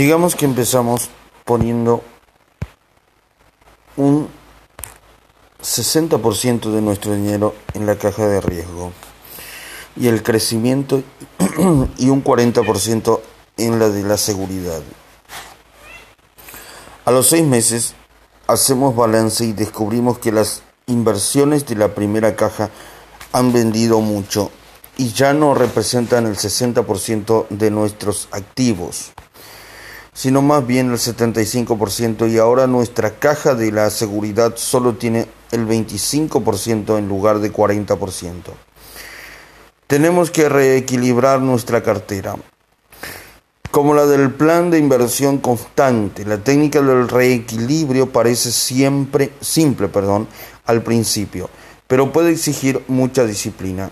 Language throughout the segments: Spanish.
Digamos que empezamos poniendo un 60% de nuestro dinero en la caja de riesgo y el crecimiento y un 40% en la de la seguridad. A los seis meses hacemos balance y descubrimos que las inversiones de la primera caja han vendido mucho y ya no representan el 60% de nuestros activos, sino más bien el 75% y ahora nuestra caja de la seguridad solo tiene el 25% en lugar de 40%. Tenemos que reequilibrar nuestra cartera. Como la del plan de inversión constante, la técnica del reequilibrio parece siempre simple, perdón, al principio, pero puede exigir mucha disciplina.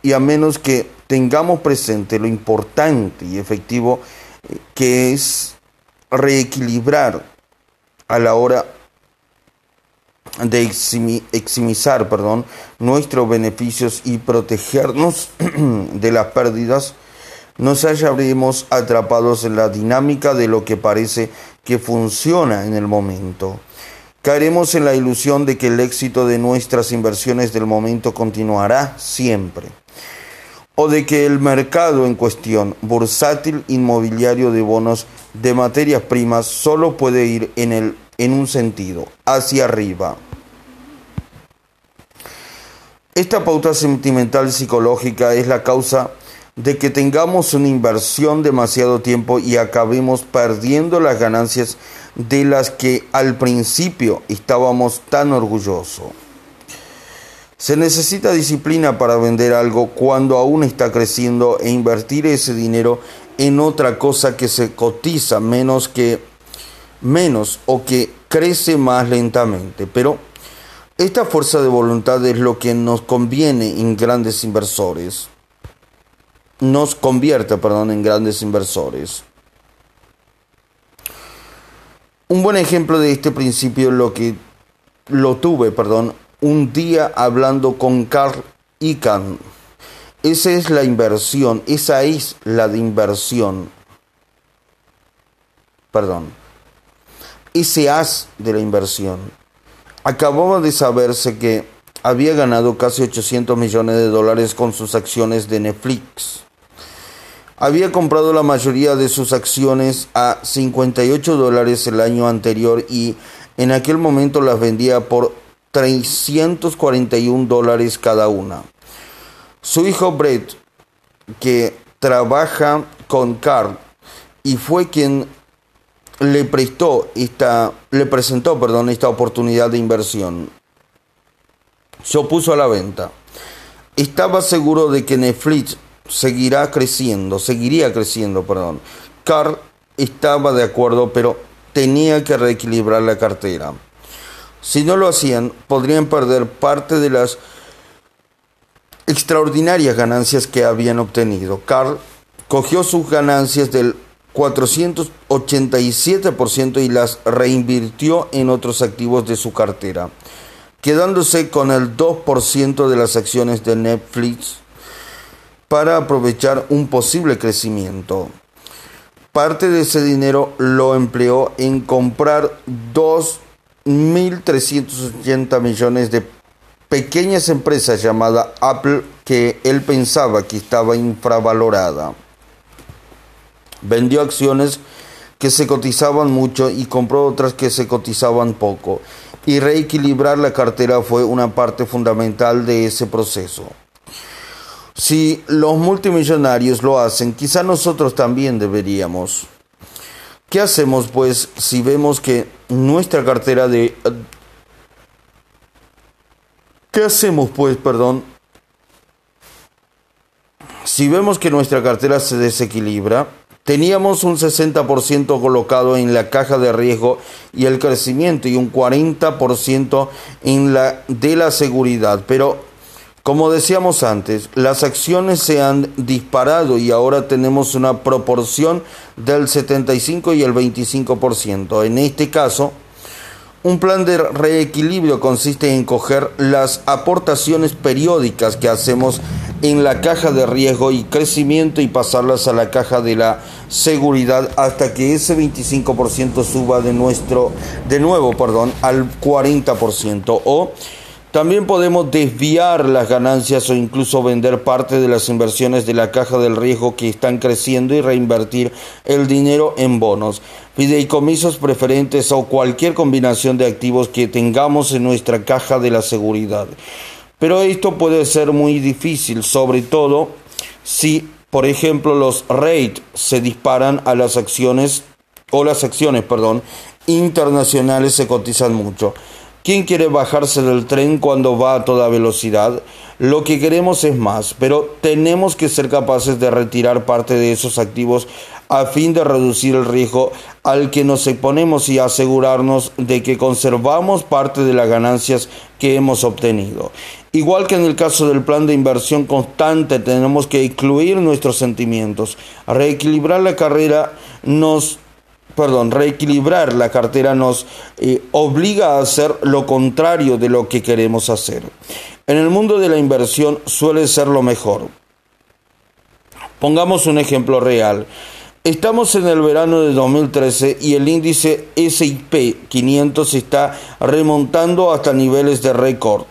Y a menos que tengamos presente lo importante y efectivo que es reequilibrar a la hora de eximizar perdón, nuestros beneficios y protegernos de las pérdidas, nos hallaremos atrapados en la dinámica de lo que parece que funciona en el momento. Caeremos en la ilusión de que el éxito de nuestras inversiones del momento continuará siempre. O de que el mercado en cuestión, bursátil inmobiliario de bonos de materias primas, solo puede ir en, el, en un sentido, hacia arriba. Esta pauta sentimental psicológica es la causa de que tengamos una inversión demasiado tiempo y acabemos perdiendo las ganancias de las que al principio estábamos tan orgullosos. Se necesita disciplina para vender algo cuando aún está creciendo e invertir ese dinero en otra cosa que se cotiza menos que menos o que crece más lentamente, pero esta fuerza de voluntad es lo que nos conviene en grandes inversores nos convierte, perdón, en grandes inversores. Un buen ejemplo de este principio lo que lo tuve, perdón, un día hablando con Carl Icahn. Esa es la inversión, esa es la de inversión. Perdón. Ese as de la inversión. Acababa de saberse que había ganado casi 800 millones de dólares con sus acciones de Netflix había comprado la mayoría de sus acciones a 58 dólares el año anterior y en aquel momento las vendía por 341 dólares cada una. Su hijo Brett, que trabaja con Carl y fue quien le prestó esta, le presentó, perdón, esta oportunidad de inversión. Se opuso a la venta. Estaba seguro de que Netflix seguirá creciendo, seguiría creciendo, perdón. Carl estaba de acuerdo, pero tenía que reequilibrar la cartera. Si no lo hacían, podrían perder parte de las extraordinarias ganancias que habían obtenido. Carl cogió sus ganancias del 487% y las reinvirtió en otros activos de su cartera, quedándose con el 2% de las acciones de Netflix para aprovechar un posible crecimiento. Parte de ese dinero lo empleó en comprar 2.380 millones de pequeñas empresas llamada Apple que él pensaba que estaba infravalorada. Vendió acciones que se cotizaban mucho y compró otras que se cotizaban poco. Y reequilibrar la cartera fue una parte fundamental de ese proceso. Si los multimillonarios lo hacen, quizá nosotros también deberíamos. ¿Qué hacemos pues si vemos que nuestra cartera de... ¿Qué hacemos pues, perdón? Si vemos que nuestra cartera se desequilibra, teníamos un 60% colocado en la caja de riesgo y el crecimiento y un 40% en la de la seguridad, pero como decíamos antes, las acciones se han disparado y ahora tenemos una proporción del 75 y el 25%. En este caso, Un plan de reequilibrio consiste en coger las aportaciones periódicas que hacemos en la caja de riesgo y crecimiento y pasarlas a la caja de la seguridad hasta que ese 25% suba de nuestro de nuevo, perdón, al 40% o también podemos desviar las ganancias o incluso vender parte de las inversiones de la caja del riesgo que están creciendo y reinvertir el dinero en bonos, fideicomisos preferentes o cualquier combinación de activos que tengamos en nuestra caja de la seguridad. Pero esto puede ser muy difícil, sobre todo si, por ejemplo, los rates se disparan a las acciones o las acciones, perdón, internacionales se cotizan mucho. ¿Quién quiere bajarse del tren cuando va a toda velocidad? Lo que queremos es más, pero tenemos que ser capaces de retirar parte de esos activos a fin de reducir el riesgo al que nos exponemos y asegurarnos de que conservamos parte de las ganancias que hemos obtenido. Igual que en el caso del plan de inversión constante, tenemos que incluir nuestros sentimientos. Reequilibrar la carrera nos perdón, reequilibrar la cartera nos eh, obliga a hacer lo contrario de lo que queremos hacer. En el mundo de la inversión suele ser lo mejor. Pongamos un ejemplo real. Estamos en el verano de 2013 y el índice SIP 500 está remontando hasta niveles de récord.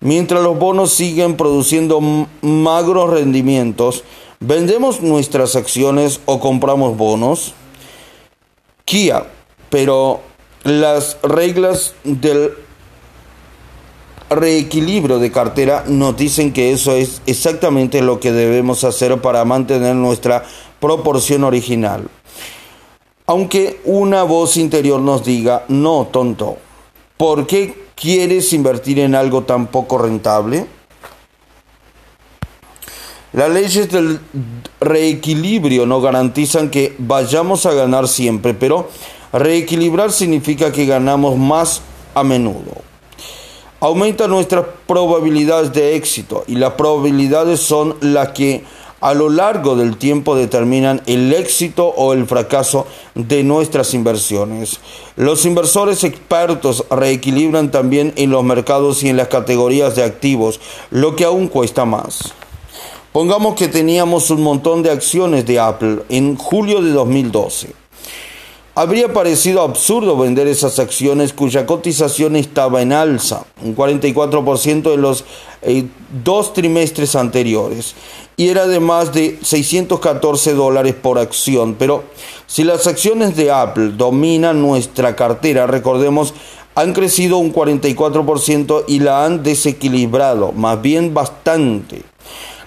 Mientras los bonos siguen produciendo magros rendimientos, ¿vendemos nuestras acciones o compramos bonos? Kia, pero las reglas del reequilibrio de cartera nos dicen que eso es exactamente lo que debemos hacer para mantener nuestra proporción original. Aunque una voz interior nos diga, no, tonto, ¿por qué quieres invertir en algo tan poco rentable? Las leyes del reequilibrio no garantizan que vayamos a ganar siempre, pero reequilibrar significa que ganamos más a menudo. Aumenta nuestras probabilidades de éxito y las probabilidades son las que a lo largo del tiempo determinan el éxito o el fracaso de nuestras inversiones. Los inversores expertos reequilibran también en los mercados y en las categorías de activos, lo que aún cuesta más. Pongamos que teníamos un montón de acciones de Apple en julio de 2012. Habría parecido absurdo vender esas acciones cuya cotización estaba en alza, un 44% en los eh, dos trimestres anteriores, y era de más de 614 dólares por acción. Pero si las acciones de Apple dominan nuestra cartera, recordemos, han crecido un 44% y la han desequilibrado, más bien bastante.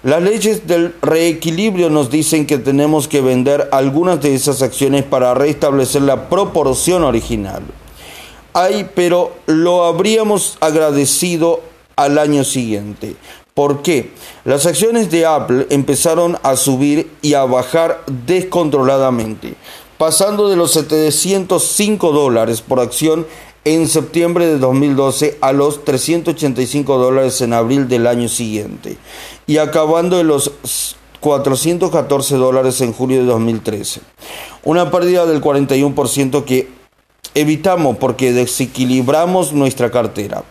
Las leyes del reequilibrio nos dicen que tenemos que vender algunas de esas acciones para restablecer la proporción original. Ay, pero lo habríamos agradecido al año siguiente. ¿Por qué? Las acciones de Apple empezaron a subir y a bajar descontroladamente, pasando de los 705 dólares por acción en septiembre de 2012 a los 385 dólares en abril del año siguiente y acabando en los 414 dólares en julio de 2013. Una pérdida del 41% que evitamos porque desequilibramos nuestra cartera.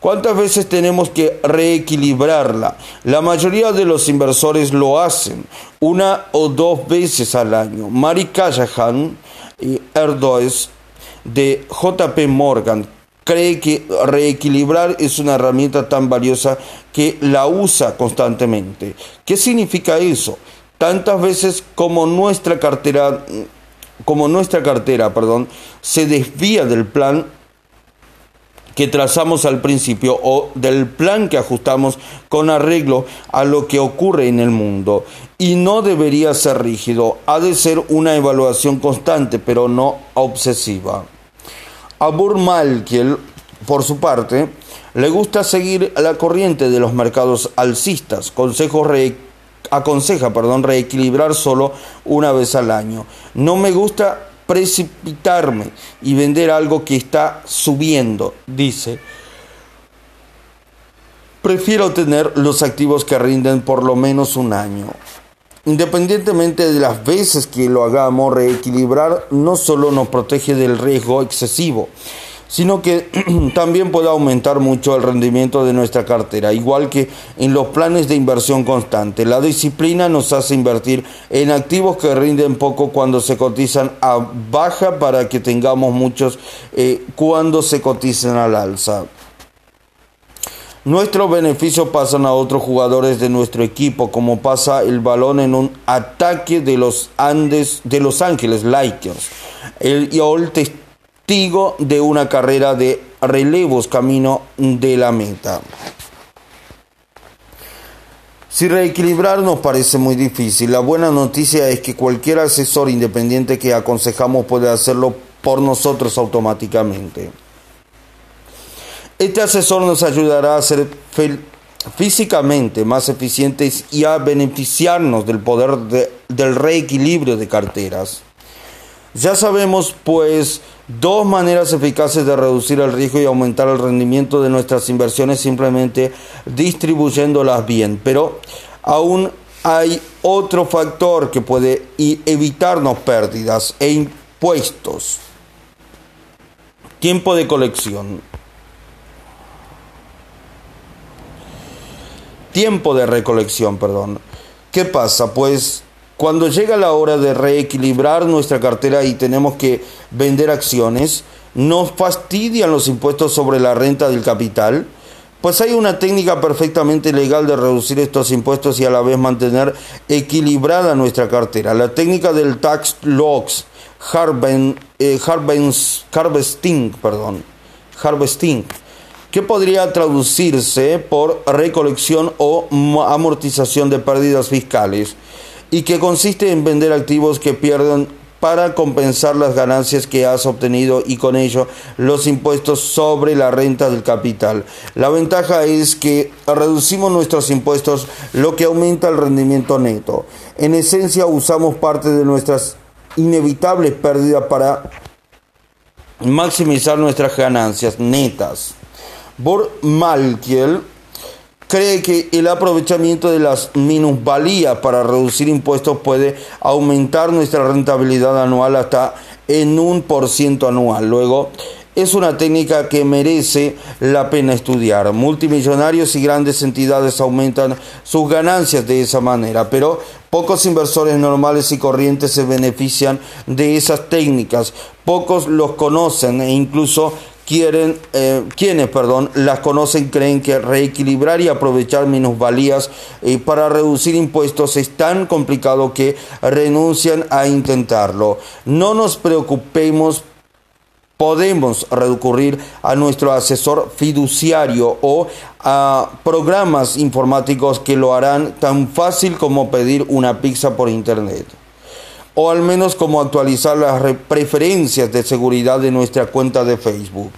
¿Cuántas veces tenemos que reequilibrarla? La mayoría de los inversores lo hacen una o dos veces al año. Mari Callahan y Erdoes de JP Morgan cree que reequilibrar es una herramienta tan valiosa que la usa constantemente. ¿Qué significa eso? Tantas veces como nuestra cartera como nuestra cartera, perdón, se desvía del plan que trazamos al principio o del plan que ajustamos con arreglo a lo que ocurre en el mundo. Y no debería ser rígido, ha de ser una evaluación constante, pero no obsesiva. Abur Malkiel, por su parte, le gusta seguir la corriente de los mercados alcistas. aconseja perdón, reequilibrar solo una vez al año. No me gusta precipitarme y vender algo que está subiendo, dice. Prefiero tener los activos que rinden por lo menos un año. Independientemente de las veces que lo hagamos, reequilibrar no solo nos protege del riesgo excesivo, sino que también puede aumentar mucho el rendimiento de nuestra cartera, igual que en los planes de inversión constante. La disciplina nos hace invertir en activos que rinden poco cuando se cotizan a baja para que tengamos muchos eh, cuando se cotizan al alza. Nuestros beneficios pasan a otros jugadores de nuestro equipo, como pasa el balón en un ataque de los Andes de Los Ángeles Lakers. El, testigo de una carrera de relevos camino de la meta. Si reequilibrar nos parece muy difícil, la buena noticia es que cualquier asesor independiente que aconsejamos puede hacerlo por nosotros automáticamente. Este asesor nos ayudará a ser físicamente más eficientes y a beneficiarnos del poder del reequilibrio de carteras. Ya sabemos pues dos maneras eficaces de reducir el riesgo y aumentar el rendimiento de nuestras inversiones simplemente distribuyéndolas bien, pero aún hay otro factor que puede evitarnos pérdidas e impuestos. Tiempo de colección. Tiempo de recolección, perdón. ¿Qué pasa? Pues cuando llega la hora de reequilibrar nuestra cartera y tenemos que vender acciones, nos fastidian los impuestos sobre la renta del capital. Pues hay una técnica perfectamente legal de reducir estos impuestos y a la vez mantener equilibrada nuestra cartera. La técnica del tax loss eh, harvesting, perdón, harvesting que podría traducirse por recolección o amortización de pérdidas fiscales y que consiste en vender activos que pierden para compensar las ganancias que has obtenido y con ello los impuestos sobre la renta del capital. La ventaja es que reducimos nuestros impuestos, lo que aumenta el rendimiento neto. En esencia usamos parte de nuestras inevitables pérdidas para maximizar nuestras ganancias netas. Bor Malkiel cree que el aprovechamiento de las minusvalías para reducir impuestos puede aumentar nuestra rentabilidad anual hasta en un por ciento anual. Luego, es una técnica que merece la pena estudiar. Multimillonarios y grandes entidades aumentan sus ganancias de esa manera, pero pocos inversores normales y corrientes se benefician de esas técnicas. Pocos los conocen e incluso quieren, eh, quienes perdón, las conocen creen que reequilibrar y aprovechar minusvalías eh, para reducir impuestos es tan complicado que renuncian a intentarlo. No nos preocupemos podemos recurrir a nuestro asesor fiduciario o a programas informáticos que lo harán tan fácil como pedir una pizza por internet o al menos como actualizar las preferencias de seguridad de nuestra cuenta de Facebook.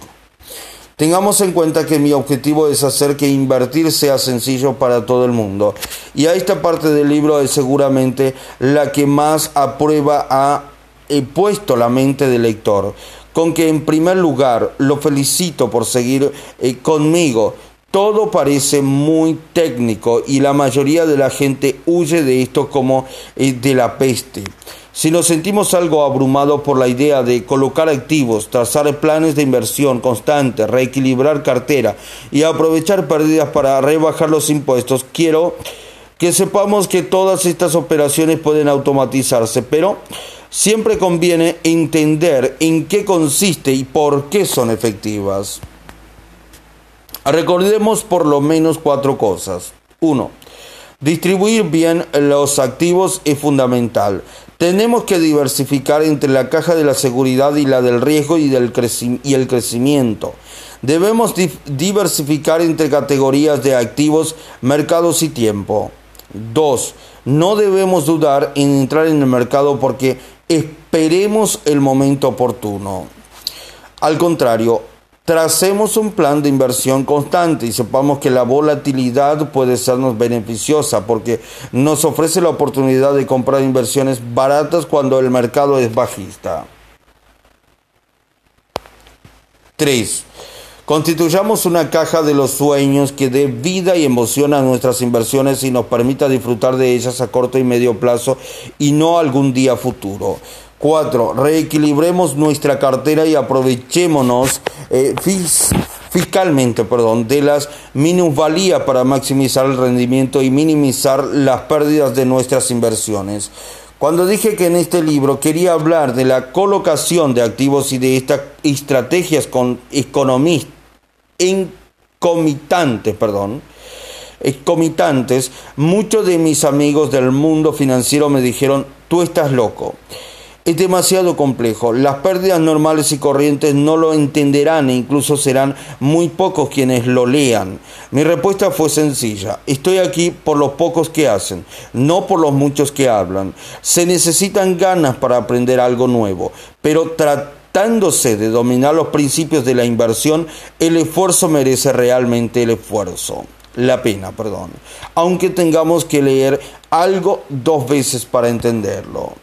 Tengamos en cuenta que mi objetivo es hacer que invertir sea sencillo para todo el mundo. Y a esta parte del libro es seguramente la que más a prueba ha puesto la mente del lector. Con que en primer lugar lo felicito por seguir eh, conmigo. Todo parece muy técnico y la mayoría de la gente huye de esto como eh, de la peste. Si nos sentimos algo abrumados por la idea de colocar activos, trazar planes de inversión constante, reequilibrar cartera y aprovechar pérdidas para rebajar los impuestos, quiero que sepamos que todas estas operaciones pueden automatizarse, pero siempre conviene entender en qué consiste y por qué son efectivas. Recordemos por lo menos cuatro cosas. 1. Distribuir bien los activos es fundamental. Tenemos que diversificar entre la caja de la seguridad y la del riesgo y, del el crecimiento. Debemos diversificar entre categorías de activos, mercados y tiempo. 2. No debemos dudar en entrar en el mercado porque esperemos el momento oportuno. Al contrario, Tracemos un plan de inversión constante y sepamos que la volatilidad puede sernos beneficiosa porque nos ofrece la oportunidad de comprar inversiones baratas cuando el mercado es bajista. 3. Constituyamos una caja de los sueños que dé vida y emoción a nuestras inversiones y nos permita disfrutar de ellas a corto y medio plazo y no algún día futuro. 4. Reequilibremos nuestra cartera y aprovechémonos eh, fiscalmente perdón, de las minusvalías para maximizar el rendimiento y minimizar las pérdidas de nuestras inversiones. Cuando dije que en este libro quería hablar de la colocación de activos y de estas estrategias con economistas comitantes, perdón, comitantes, muchos de mis amigos del mundo financiero me dijeron, tú estás loco. Es demasiado complejo. Las pérdidas normales y corrientes no lo entenderán e incluso serán muy pocos quienes lo lean. Mi respuesta fue sencilla. Estoy aquí por los pocos que hacen, no por los muchos que hablan. Se necesitan ganas para aprender algo nuevo, pero tratándose de dominar los principios de la inversión, el esfuerzo merece realmente el esfuerzo la pena, perdón, aunque tengamos que leer algo dos veces para entenderlo.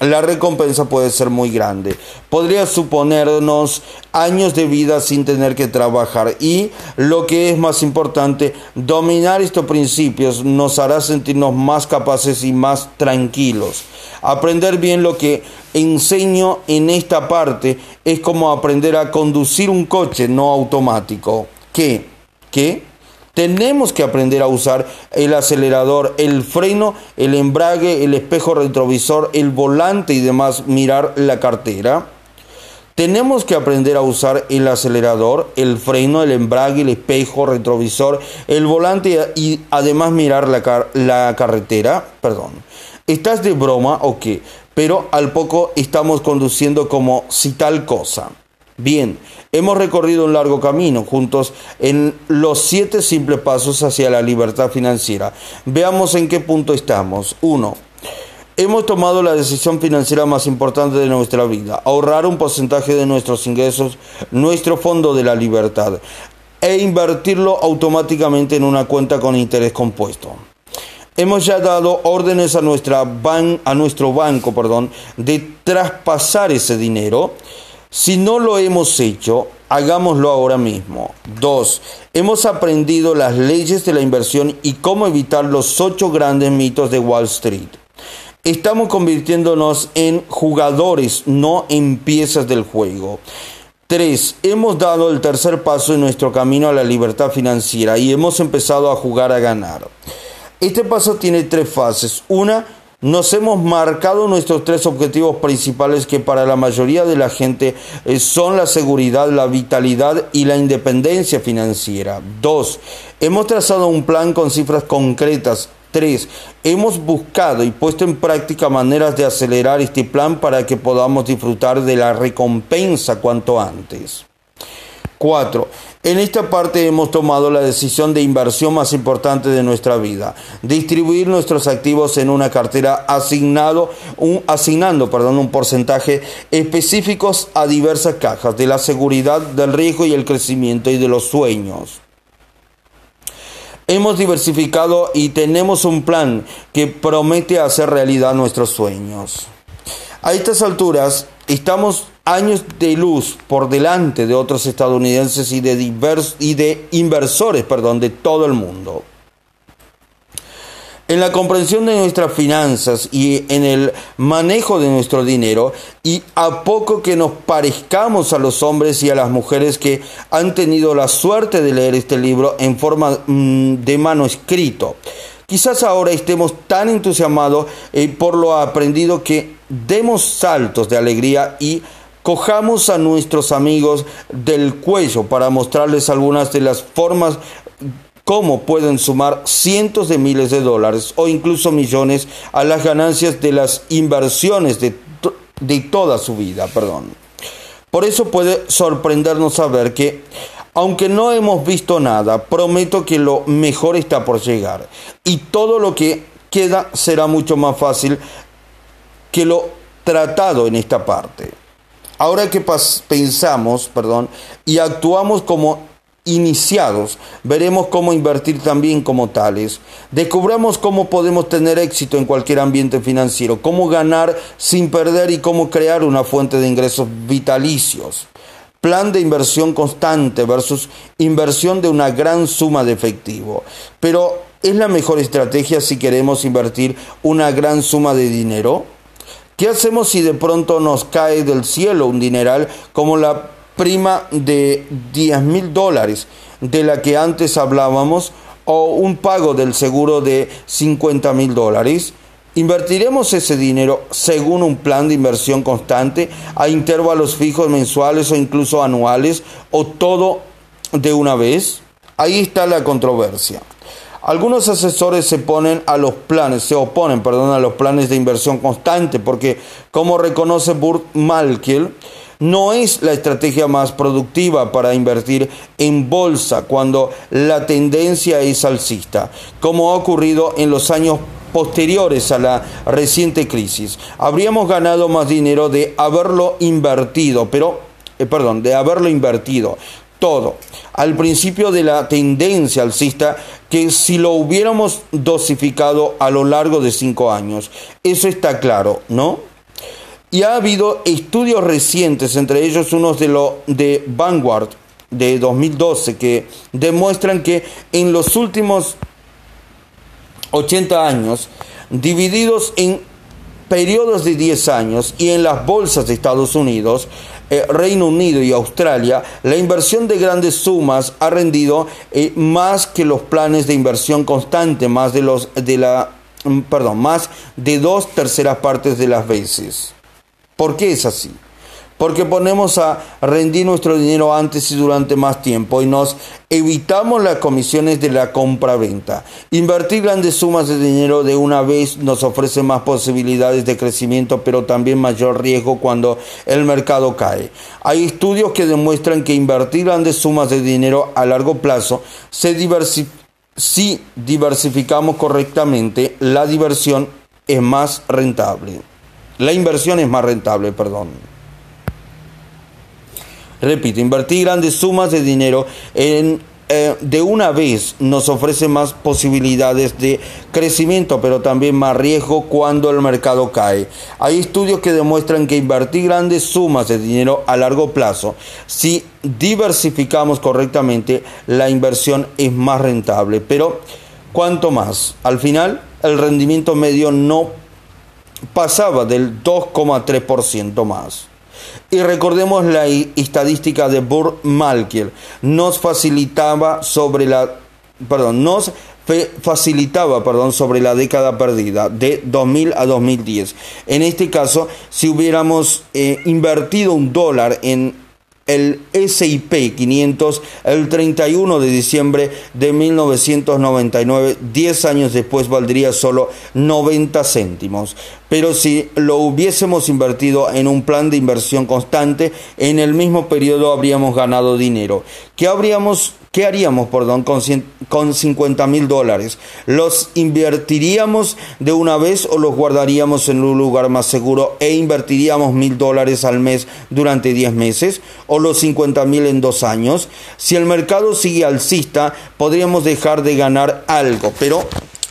La recompensa puede ser muy grande. Podría suponernos años de vida sin tener que trabajar y, lo que es más importante, dominar estos principios nos hará sentirnos más capaces y más tranquilos. Aprender bien lo que enseño en esta parte es como aprender a conducir un coche no automático. ¿Qué? ¿Qué? Tenemos que aprender a usar el acelerador, el freno, el embrague, el espejo retrovisor, el volante y demás, mirar la cartera. Tenemos que aprender a usar el acelerador, el freno, el embrague, el espejo retrovisor, el volante y además mirar la, la carretera. Perdón. ¿Estás de broma o qué? Pero al poco estamos conduciendo como si tal cosa. Bien, hemos recorrido un largo camino juntos en los siete simples pasos hacia la libertad financiera. Veamos en qué punto estamos. Uno, hemos tomado la decisión financiera más importante de nuestra vida, ahorrar un porcentaje de nuestros ingresos, nuestro fondo de la libertad, e invertirlo automáticamente en una cuenta con interés compuesto. Hemos ya dado órdenes a, nuestra ban a nuestro banco perdón, de traspasar ese dinero si no lo hemos hecho, hagámoslo ahora mismo. 2. Hemos aprendido las leyes de la inversión y cómo evitar los ocho grandes mitos de Wall Street. Estamos convirtiéndonos en jugadores, no en piezas del juego. 3. Hemos dado el tercer paso en nuestro camino a la libertad financiera y hemos empezado a jugar a ganar. Este paso tiene tres fases. Una, nos hemos marcado nuestros tres objetivos principales que para la mayoría de la gente eh, son la seguridad, la vitalidad y la independencia financiera. Dos, hemos trazado un plan con cifras concretas. Tres, hemos buscado y puesto en práctica maneras de acelerar este plan para que podamos disfrutar de la recompensa cuanto antes. 4. En esta parte hemos tomado la decisión de inversión más importante de nuestra vida, distribuir nuestros activos en una cartera asignado, un, asignando un porcentaje específicos a diversas cajas de la seguridad, del riesgo y el crecimiento y de los sueños. Hemos diversificado y tenemos un plan que promete hacer realidad nuestros sueños. A estas alturas estamos años de luz por delante de otros estadounidenses y de, y de inversores perdón, de todo el mundo. En la comprensión de nuestras finanzas y en el manejo de nuestro dinero, y a poco que nos parezcamos a los hombres y a las mujeres que han tenido la suerte de leer este libro en forma mm, de mano escrito. Quizás ahora estemos tan entusiasmados eh, por lo aprendido que demos saltos de alegría y cojamos a nuestros amigos del cuello para mostrarles algunas de las formas cómo pueden sumar cientos de miles de dólares o incluso millones a las ganancias de las inversiones de, de toda su vida. Perdón. Por eso puede sorprendernos saber que, aunque no hemos visto nada, prometo que lo mejor está por llegar y todo lo que queda será mucho más fácil que lo tratado en esta parte. Ahora que pensamos, perdón, y actuamos como iniciados, veremos cómo invertir también como tales. Descubramos cómo podemos tener éxito en cualquier ambiente financiero, cómo ganar sin perder y cómo crear una fuente de ingresos vitalicios. Plan de inversión constante versus inversión de una gran suma de efectivo. Pero ¿es la mejor estrategia si queremos invertir una gran suma de dinero? ¿Qué hacemos si de pronto nos cae del cielo un dineral como la prima de 10 mil dólares de la que antes hablábamos o un pago del seguro de 50 mil dólares? ¿Invertiremos ese dinero según un plan de inversión constante a intervalos fijos mensuales o incluso anuales o todo de una vez? Ahí está la controversia. Algunos asesores se ponen a los planes, se oponen, perdón, a los planes de inversión constante porque como reconoce Burt Malkiel, no es la estrategia más productiva para invertir en bolsa cuando la tendencia es alcista, como ha ocurrido en los años posteriores a la reciente crisis. Habríamos ganado más dinero de haberlo invertido, pero, eh, perdón, de haberlo invertido todo al principio de la tendencia alcista que si lo hubiéramos dosificado a lo largo de cinco años. Eso está claro, ¿no? Y ha habido estudios recientes, entre ellos unos de, lo, de Vanguard de 2012, que demuestran que en los últimos 80 años, divididos en periodos de 10 años y en las bolsas de Estados Unidos, eh, Reino Unido y Australia, la inversión de grandes sumas ha rendido eh, más que los planes de inversión constante, más de los de la mm, perdón, más de dos terceras partes de las veces. ¿Por qué es así? Porque ponemos a rendir nuestro dinero antes y durante más tiempo y nos evitamos las comisiones de la compra-venta. Invertir grandes sumas de dinero de una vez nos ofrece más posibilidades de crecimiento, pero también mayor riesgo cuando el mercado cae. Hay estudios que demuestran que invertir grandes sumas de dinero a largo plazo se si diversificamos correctamente, la diversión es más rentable. La inversión es más rentable, perdón. Repito, invertir grandes sumas de dinero en, eh, de una vez nos ofrece más posibilidades de crecimiento, pero también más riesgo cuando el mercado cae. Hay estudios que demuestran que invertir grandes sumas de dinero a largo plazo, si diversificamos correctamente, la inversión es más rentable. Pero, ¿cuánto más? Al final, el rendimiento medio no pasaba del 2,3% más. Y recordemos la estadística de Burr Malkiel. Nos facilitaba sobre la perdón, nos facilitaba perdón, sobre la década perdida de 2000 a 2010. En este caso, si hubiéramos eh, invertido un dólar en el SIP 500 el 31 de diciembre de 1999, 10 años después valdría solo 90 céntimos. Pero si lo hubiésemos invertido en un plan de inversión constante, en el mismo periodo habríamos ganado dinero. ¿Qué habríamos ¿Qué haríamos, perdón, con, con 50 mil dólares? ¿Los invertiríamos de una vez o los guardaríamos en un lugar más seguro e invertiríamos mil dólares al mes durante 10 meses o los 50 mil en dos años? Si el mercado sigue alcista, podríamos dejar de ganar algo, pero...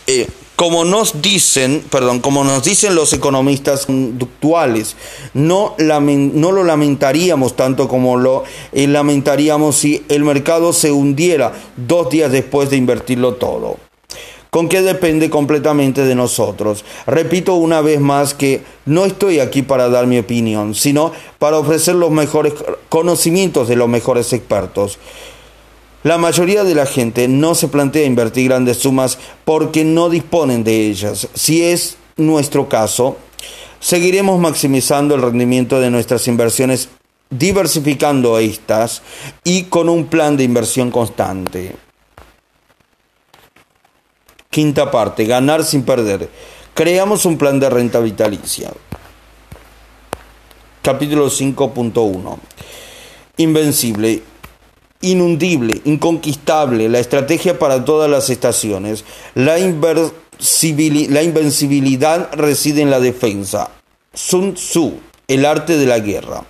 Eh, como nos dicen, perdón, como nos dicen los economistas actuales, no, lo lamentaríamos tanto como lo eh, lamentaríamos si el mercado se hundiera dos días después de invertirlo todo. ¿Con qué depende completamente de nosotros? Repito una vez más que no estoy aquí para dar mi opinión, sino para ofrecer los mejores conocimientos de los mejores expertos. La mayoría de la gente no se plantea invertir grandes sumas porque no disponen de ellas. Si es nuestro caso, seguiremos maximizando el rendimiento de nuestras inversiones diversificando estas y con un plan de inversión constante. Quinta parte, ganar sin perder. Creamos un plan de renta vitalicia. Capítulo 5.1. Invencible inundible, inconquistable, la estrategia para todas las estaciones. La, la invencibilidad reside en la defensa. Sun Tzu, el arte de la guerra.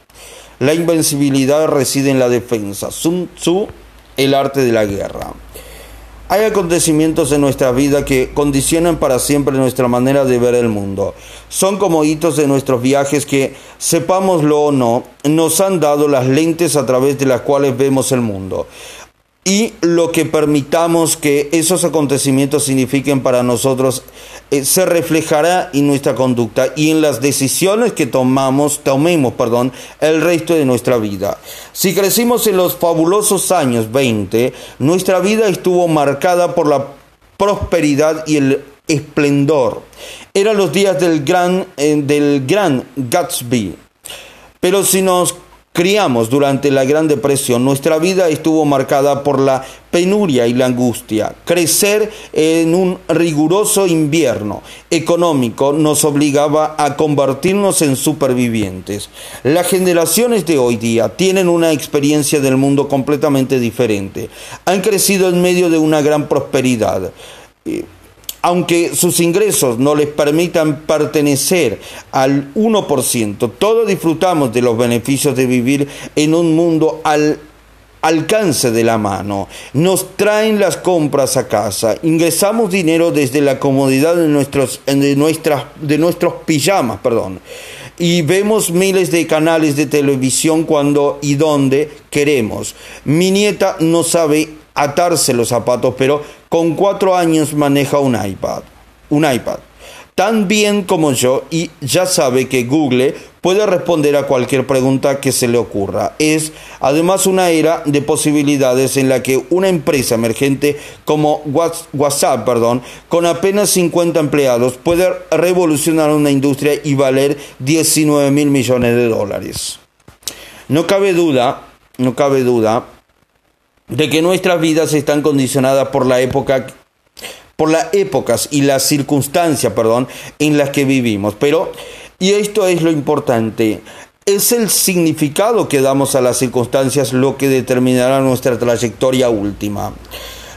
La invencibilidad reside en la defensa. Sun Tzu, el arte de la guerra. Hay acontecimientos en nuestra vida que condicionan para siempre nuestra manera de ver el mundo. Son como hitos de nuestros viajes que, sepámoslo o no, nos han dado las lentes a través de las cuales vemos el mundo. Y lo que permitamos que esos acontecimientos signifiquen para nosotros eh, se reflejará en nuestra conducta y en las decisiones que tomamos, tomemos perdón, el resto de nuestra vida. Si crecimos en los fabulosos años 20, nuestra vida estuvo marcada por la prosperidad y el esplendor. Eran los días del gran, eh, del gran Gatsby. Pero si nos criamos durante la Gran Depresión, nuestra vida estuvo marcada por la penuria y la angustia. Crecer en un riguroso invierno económico nos obligaba a convertirnos en supervivientes. Las generaciones de hoy día tienen una experiencia del mundo completamente diferente. Han crecido en medio de una gran prosperidad eh, aunque sus ingresos no les permitan pertenecer al 1%, todos disfrutamos de los beneficios de vivir en un mundo al alcance de la mano. Nos traen las compras a casa, ingresamos dinero desde la comodidad de nuestros, de nuestras, de nuestros pijamas, perdón. Y vemos miles de canales de televisión cuando y donde queremos. Mi nieta no sabe atarse los zapatos, pero con cuatro años maneja un iPad. Un iPad. Tan bien como yo y ya sabe que Google puede responder a cualquier pregunta que se le ocurra. Es además una era de posibilidades en la que una empresa emergente como WhatsApp, perdón, con apenas 50 empleados puede revolucionar una industria y valer 19 mil millones de dólares. No cabe duda, no cabe duda de que nuestras vidas están condicionadas por la época por las épocas y las circunstancias, perdón, en las que vivimos. Pero y esto es lo importante, es el significado que damos a las circunstancias lo que determinará nuestra trayectoria última.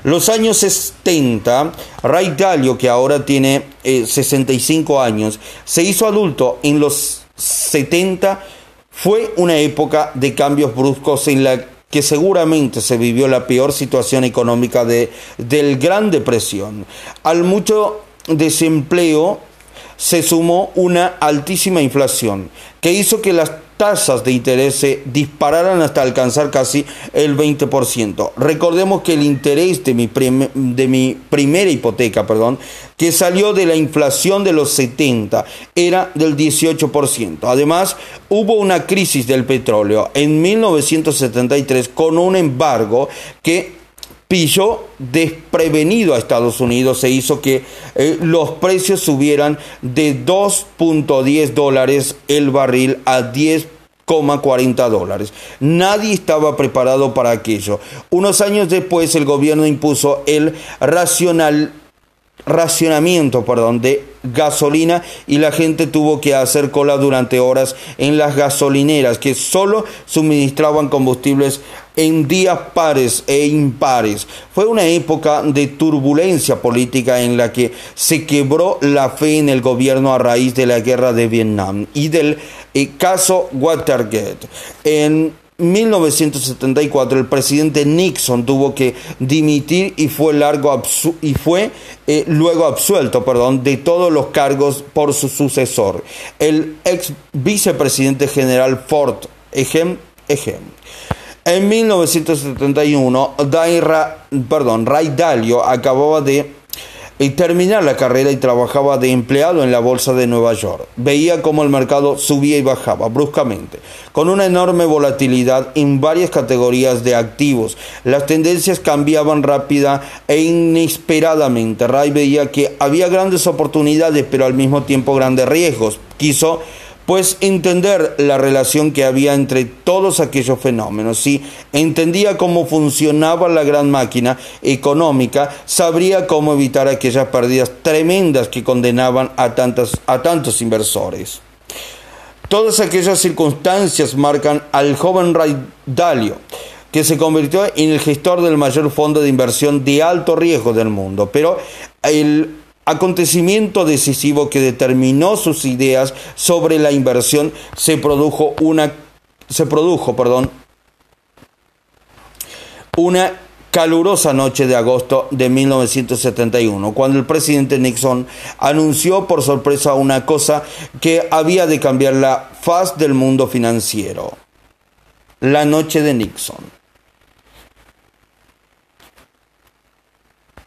Los años 70, Ray Dalio, que ahora tiene 65 eh, años, se hizo adulto en los 70, fue una época de cambios bruscos en la que seguramente se vivió la peor situación económica de, del Gran Depresión. Al mucho desempleo se sumó una altísima inflación que hizo que las tasas de interés se dispararan hasta alcanzar casi el 20%. Recordemos que el interés de mi, de mi primera hipoteca, perdón, que salió de la inflación de los 70, era del 18%. Además, hubo una crisis del petróleo en 1973 con un embargo que pilló desprevenido a Estados Unidos, se hizo que eh, los precios subieran de 2.10 dólares el barril a 10,40 dólares. Nadie estaba preparado para aquello. Unos años después el gobierno impuso el racional racionamiento perdón, de gasolina y la gente tuvo que hacer cola durante horas en las gasolineras que solo suministraban combustibles en días pares e impares. Fue una época de turbulencia política en la que se quebró la fe en el gobierno a raíz de la guerra de Vietnam y del eh, caso Watergate. En 1974 el presidente Nixon tuvo que dimitir y fue, largo y fue eh, luego absuelto perdón, de todos los cargos por su sucesor, el ex vicepresidente general Ford Ejem. Ejem. En 1971, Daira, perdón, Ray Dalio acababa de y terminar la carrera y trabajaba de empleado en la bolsa de Nueva York. Veía cómo el mercado subía y bajaba bruscamente, con una enorme volatilidad en varias categorías de activos. Las tendencias cambiaban rápida e inesperadamente. Ray veía que había grandes oportunidades, pero al mismo tiempo grandes riesgos. Quiso pues entender la relación que había entre todos aquellos fenómenos. Si entendía cómo funcionaba la gran máquina económica, sabría cómo evitar aquellas pérdidas tremendas que condenaban a, a tantos inversores. Todas aquellas circunstancias marcan al joven Ray Dalio, que se convirtió en el gestor del mayor fondo de inversión de alto riesgo del mundo. Pero el acontecimiento decisivo que determinó sus ideas sobre la inversión se produjo una se produjo, perdón, una calurosa noche de agosto de 1971, cuando el presidente Nixon anunció por sorpresa una cosa que había de cambiar la faz del mundo financiero. La noche de Nixon.